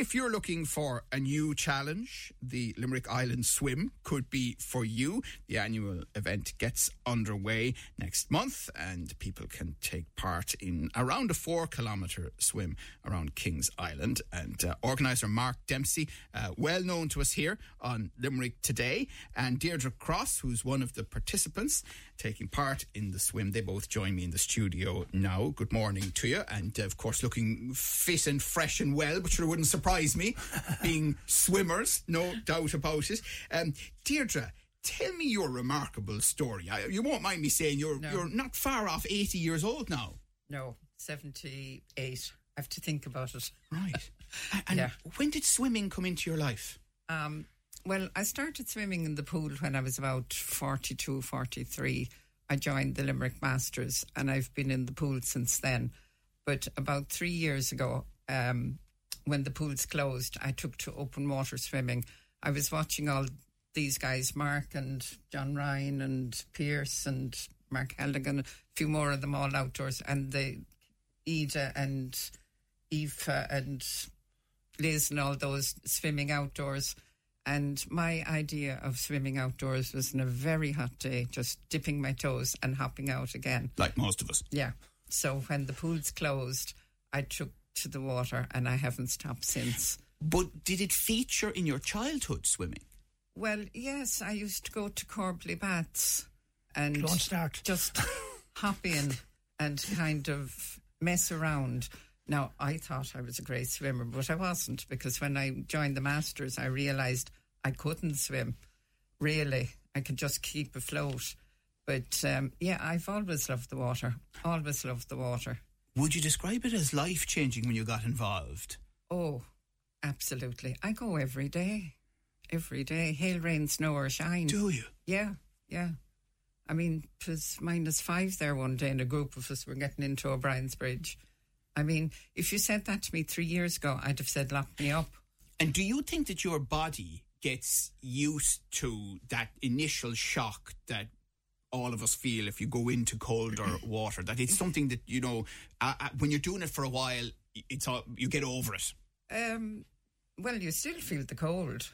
If you're looking for a new challenge, the Limerick Island Swim could be for you. The annual event gets underway next month, and people can take part in around a four kilometre swim around Kings Island. And uh, organiser Mark Dempsey, uh, well known to us here on Limerick Today, and Deirdre Cross, who's one of the participants taking part in the swim. They both join me in the studio now. Good morning to you, and uh, of course, looking fit and fresh and well, which sure wouldn't surprise me, being swimmers, no doubt about it. Um, Deirdre, tell me your remarkable story. I, you won't mind me saying you're No. you're not far off eighty years old now, No, 78. I have to think about it. right? And Yeah. when did swimming come into your life? Um, well, I started swimming in the pool when I was about 42, 43. I joined the Limerick Masters and I've been in the pool since then. But about three years ago, um, when the pools closed, I took to open water swimming. I was watching all these guys, Mark and John Ryan and Pierce and Mark Halligan, a few more of them all outdoors, and the Ida and Aoife and Liz and all those swimming outdoors. And my idea of swimming outdoors was on a very hot day, just dipping my toes and hopping out again. Like most of us. Yeah. So when the pools closed, I took to the water and I haven't stopped since. But did it feature in your childhood swimming? Well, yes, I used to go to Corbally Baths and start. just hop in and kind of mess around. Now, I thought I was a great swimmer, but I wasn't because when I joined the Masters, I realised I couldn't swim. Really, I could just keep afloat. But um, yeah, I've always loved the water. Always loved the water. Would you describe it as life changing when you got involved? Oh, absolutely. I go every day. Every day. Hail, rain, snow, or shine. Do you? Yeah, yeah. I mean, it was minus five there one day, and a group of us were getting into O'Brien's Bridge. I mean, if you said that to me three years ago, I'd have said, lock me up. And do you think that your body gets used to that initial shock that all of us feel if you go into colder water? That it's something that you know uh, uh, when you're doing it for a while, it's all, you get over it. Um, well, you still feel the cold.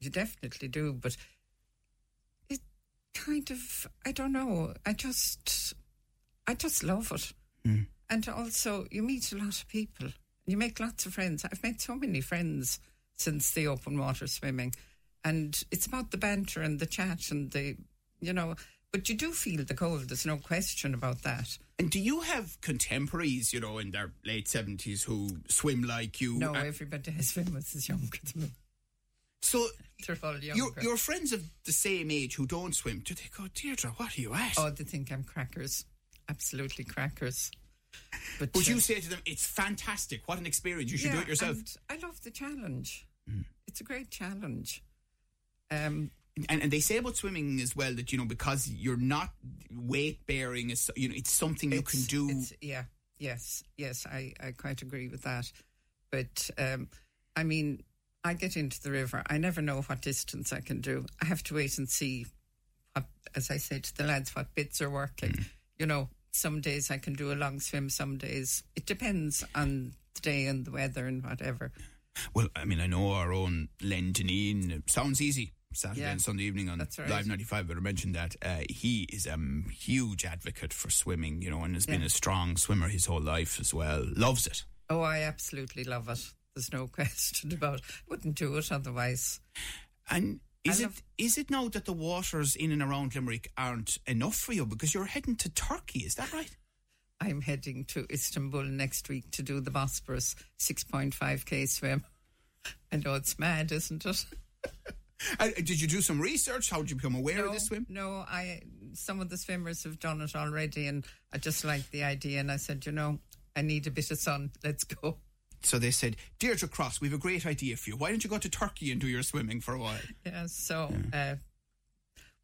You definitely do, but it kind of, I don't know. I just, I just love it. And also, you meet a lot of people. You make lots of friends. I've made so many friends since the open water swimming. And it's about the banter and the chat and the, you know, but you do feel the cold. There's no question about that. And do you have contemporaries, you know, in their late seventies who swim like you? No, Uh, everybody I swim with is younger than me. so They're all younger. your your friends of the same age who don't swim, do they go, Deirdre, what are you at? Oh, they think I'm crackers. Absolutely crackers. But Would you say to them, "It's fantastic! What an experience! You should do it yourself." I love the challenge. Mm. It's a great challenge. Um, and, and they say about swimming as well that you know because you're not weight bearing is you know it's something you can do it's- yeah, yes, yes, I, I quite agree with that. But um, I mean, I get into the river. I never know what distance I can do. I have to wait and see, what, as I say to the lads, what bits are working. Mm. You know, some days I can do a long swim. Some days it depends on the day and the weather and whatever. well i mean i know our own len Dineen, sounds easy saturday Yeah, and sunday evening on right. live 95 but i mentioned that uh, he is a um, huge advocate for swimming you know and has been a strong swimmer his whole life as well loves it Oh, I absolutely love it. There's no question about it. Wouldn't do it otherwise. and is it is it now that the waters in and around limerick aren't enough for you because you're heading to turkey is that right I'm heading to Istanbul next week to do the Bosporus 6.5k swim. I know it's mad, isn't it? uh, did you do some research how did you become aware no, of this swim No, I. Some of the swimmers have done it already, and I just liked the idea. And I said, you know, I need a bit of sun. Let's go. So they said, Deirdre Cross, we have a great idea for you. Why don't you go to Turkey and do your swimming for a while? Yeah. So, uh,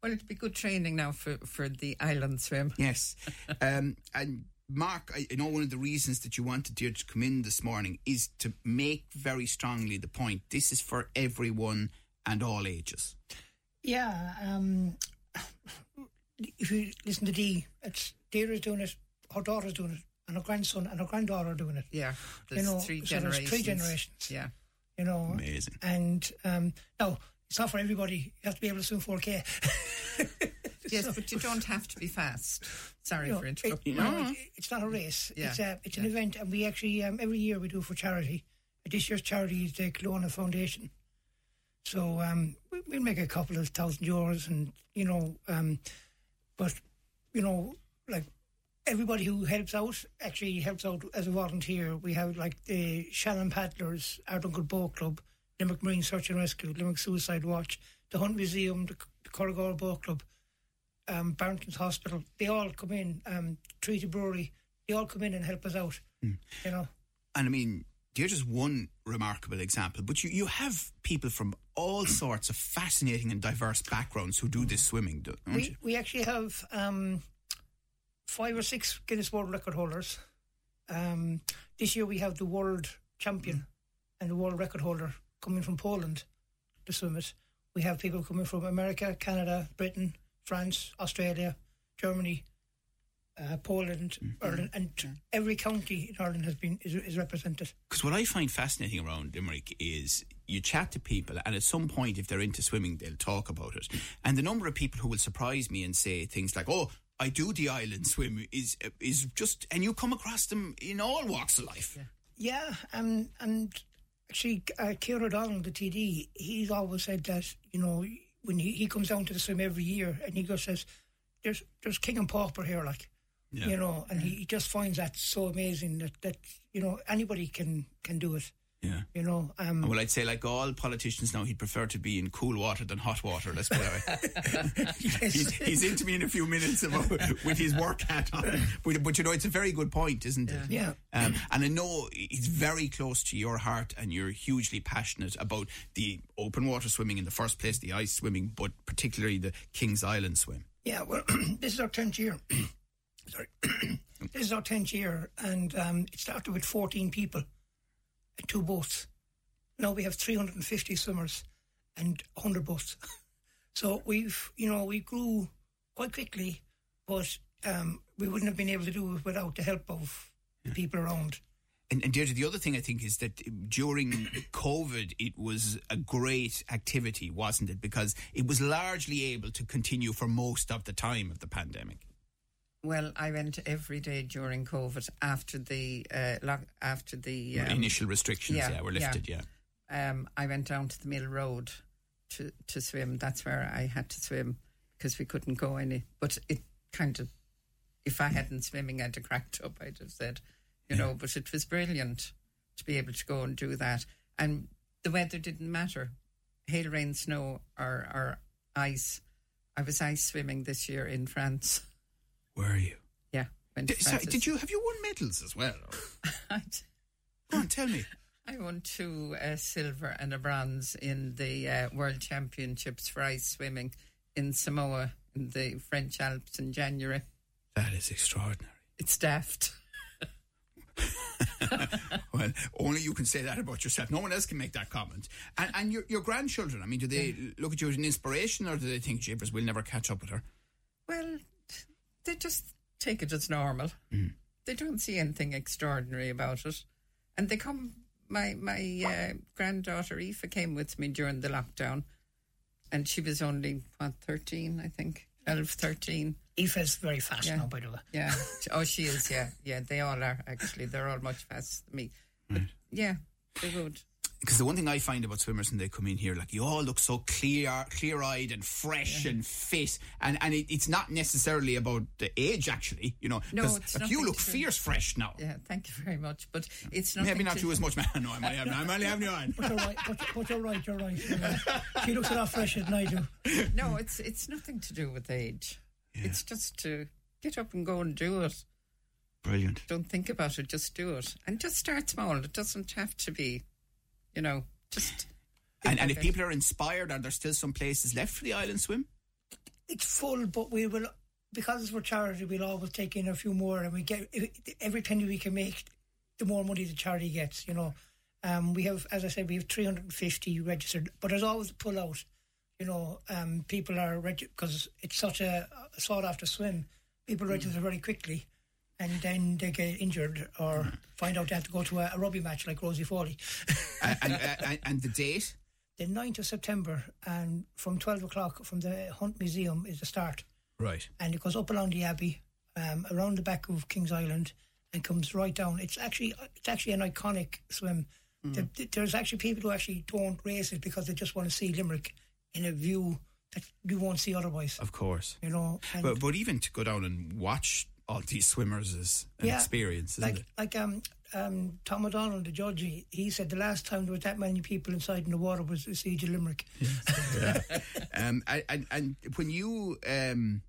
well, it'd be good training now for for the island swim. Yes. um, and Mark, I I know one of the reasons that you wanted Deirdre to come in this morning is to make very strongly the point this is for everyone and all ages. Yeah, um, if you listen to Dee, it's Deirdre's doing it, her daughter's doing it, and her grandson and her granddaughter are doing it. Yeah, You know, three so there's generations. three generations. Yeah, You know, Amazing. And um, no, it's not for everybody. You have to be able to swim 4K. yes, but you don't have to be fast. Sorry You know, for it- interrupting. you know, it- it's not a race. Yeah, It's a, it's an yeah. event, and we actually um, every year we do it for charity. This year's charity is the Cliona Foundation. So um, we, we'll make a couple of thousand euros, and you know, um, but you know, like everybody who helps out actually helps out as a volunteer. We have like the Shannon Paddlers, Athlunkard Boat Club, Limerick Marine Search and Rescue, Limerick Suicide Watch, the Hunt Museum, the, the Curragower Boat Club, um, Barrington's Hospital. They all come in. Um, Treaty Brewery. They all come in and help us out. You know. And I mean, you're just one remarkable example, but you, you have people from all sorts of fascinating and diverse backgrounds who do this swimming, don't you? We, we actually have um, five or six Guinness World Record holders. Um, this year we have the world champion and the world record holder coming from Poland to swim it. We have people coming from America, Canada, Britain, France, Australia, Germany, uh, Poland, Ireland, and every county in Ireland has been is, is represented. Because what I find fascinating around Limerick is you chat to people, and at some point, if they're into swimming, they'll talk about it. And the number of people who will surprise me and say things like, "Oh, I do the island swim," is is just, and you come across them in all walks of life. Yeah, um, and actually, uh, Kieran O'Donnell, the TD, he's always said that you know when he, he comes down to the swim every year, and he goes says, "There's there's king and pauper here, like Yeah. you know," and he, he just finds that so amazing that that you know anybody can can do it. Yeah. You know, um, Well, I'd say, like all politicians now, he'd prefer to be in cool water than hot water. Let's put it that way. he's, he's into me in a few minutes about, with his work hat on. But, but you know, it's a very good point, isn't it? Yeah. Um, and I know it's very close to your heart, and you're hugely passionate about the open water swimming in the first place, the ice swimming, but particularly the Kings Island swim. Yeah, well, this is our tenth year. Sorry, this is our tenth year, and um, it started with fourteen people two boats. Now we have three hundred and fifty swimmers and hundred boats. so we've, you know, we grew quite quickly, but um, we wouldn't have been able to do it without the help of the people around. And, and Deirdre, the other thing I think is that during COVID, it was a great activity, wasn't it? Because it was largely able to continue for most of the time of the pandemic. Well, I went every day during COVID after the uh, lock, after the um, Initial restrictions, yeah, yeah, were lifted, yeah. um, I went down to the Mill Road to, to swim. That's where I had to swim because we couldn't go any. But it kind of, if I hadn't swimming, I'd have cracked up. I'd have said, you know. But it was brilliant to be able to go and do that, and the weather didn't matter. Hail, rain, snow, or, or ice. I was ice swimming this year in France. Were you? Yeah, Did, sorry, did you have you won medals as well? Go on, tell me. I won two uh, silver and a bronze in the uh, World Championships for ice swimming in Samoëns in the French Alps in January. That is extraordinary. It's daft. Well, only you can say that about yourself. No one else can make that comment. And, and your, your grandchildren, I mean, do they look at you as an inspiration or do they think, Jeepers, we'll never catch up with her? Well, they just take it as normal. They don't see anything extraordinary about it, and they come. My my uh, granddaughter Aoife came with me during the lockdown, and she was only what thirteen, I think, 12, 13. Aoife's very fast Yeah. now, by the way. Yeah. oh, she is. Yeah, yeah. They all are actually. They're all much faster than me. But yeah, they would. Because the one thing I find about swimmers when they come in here, like you all look so clear, clear-eyed and fresh and fit, and and it, it's not necessarily about the age, actually. You know, No, 'cause, it's like, you look to- fierce, fresh now. Yeah. Thank you very much. But it's nothing. Maybe not you as much, man. No, I'm only having, I'm only having you on. But you're right. But, but you're right. You're right. You're right. She looks a lot fresher than I do. No, it's it's nothing to do with age. It's just to get up and go and do it. Brilliant. Don't think about it. Just do it, and just start small. It doesn't have to be, you know, just. And, and if people are inspired, are there still some places left for the island swim? It's full, but we will because it's for charity. We'll always take in a few more, and we get every penny we can make. The more money the charity gets, you know. Um, we have, as I said, we have 350 registered, but there's always a pull out. you know, um, people are because it's such a, a sought after swim. People register very quickly, and then they get injured or find out they have to go to a, a rugby match like Rosie Foley. and, and, and, and the date? The 9th of September, and from 12 o'clock from the Hunt Museum is the start. Right. And it goes up along the Abbey, um, around the back of Kings Island, and comes right down. It's actually it's actually an iconic swim. Mm. The, there's actually people who actually don't race it because they just want to see Limerick in a view that you won't see otherwise. Of course. You know, and But, but even to go down and watch all these swimmers is an Yeah, experience, like it? like um um Tom O'Donnell, the judge, he, he said the last time there was that many people inside in the water was the siege of Limerick. Um, and, and, when you um,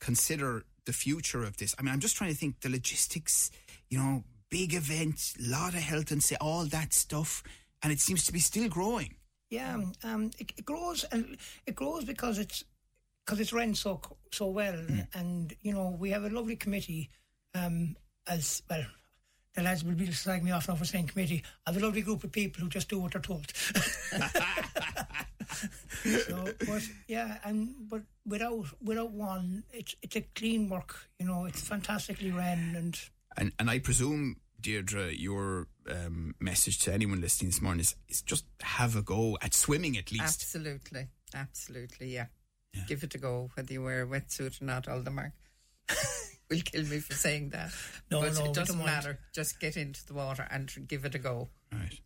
consider the future of this, I mean, I'm just trying to think the logistics, you know, big event, lot of health and say all that stuff, and it seems to be still growing. Yeah, um, um, it, it grows and it grows because it's because it's run so so well, and you know we have a lovely committee. Um, as well, the lads will be slag me off now for saying committee. I have a lovely group of people who just do what they're told. so, but yeah, and but without without one, it's it's a clean work. You know, it's fantastically ran and. And and I presume, Deirdre, your um, message to anyone listening this morning is, is just have a go at swimming at least. Absolutely, absolutely, yeah. Give it a go, whether you wear a wetsuit or not. Aldermark will kill me for saying that, No, but no, it doesn't don't mind. matter. Just get into the water and give it a go. Right.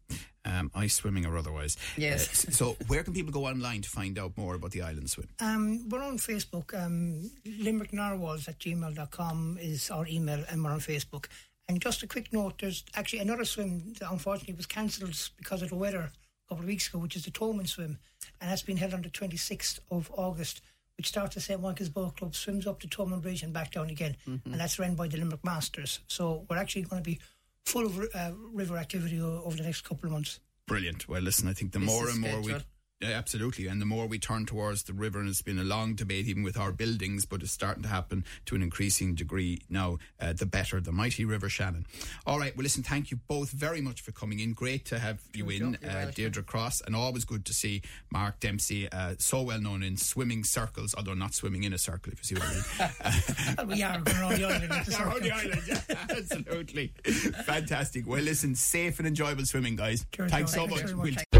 Um, ice swimming or otherwise. Yes. Uh, so, where can people go online to find out more about the island swim? Um, we're on Facebook. Um, Limerick Narwhals at gmail.com is our email, and we're on Facebook. And just a quick note there's actually another swim that unfortunately was cancelled because of the weather a couple of weeks ago, which is the Thomond swim. And that's been held on the 26th of August, which starts at St. Michael's Boat Club, swims up to Thomond Bridge and back down again. And that's run by the Limerick Masters. So we're actually going to be full of uh, river activity over the next couple of months. Brilliant. Well, listen, I think the This more and more we. Absolutely. And the more we turn towards the river, and it's been a long debate even with our buildings, but it's starting to happen to an increasing degree now, uh, the better, the mighty River Shannon. All right, well, listen, thank you both very much for coming in. Great to have you in, uh. Deirdre Cross, and always good to see Mark Dempsey, uh, so well known in swimming circles, although not swimming in a circle, if you see what I mean. We are around the island. Around the island, yeah, absolutely. Fantastic. Well, listen, safe and enjoyable swimming, guys. Cheers, Thanks so much.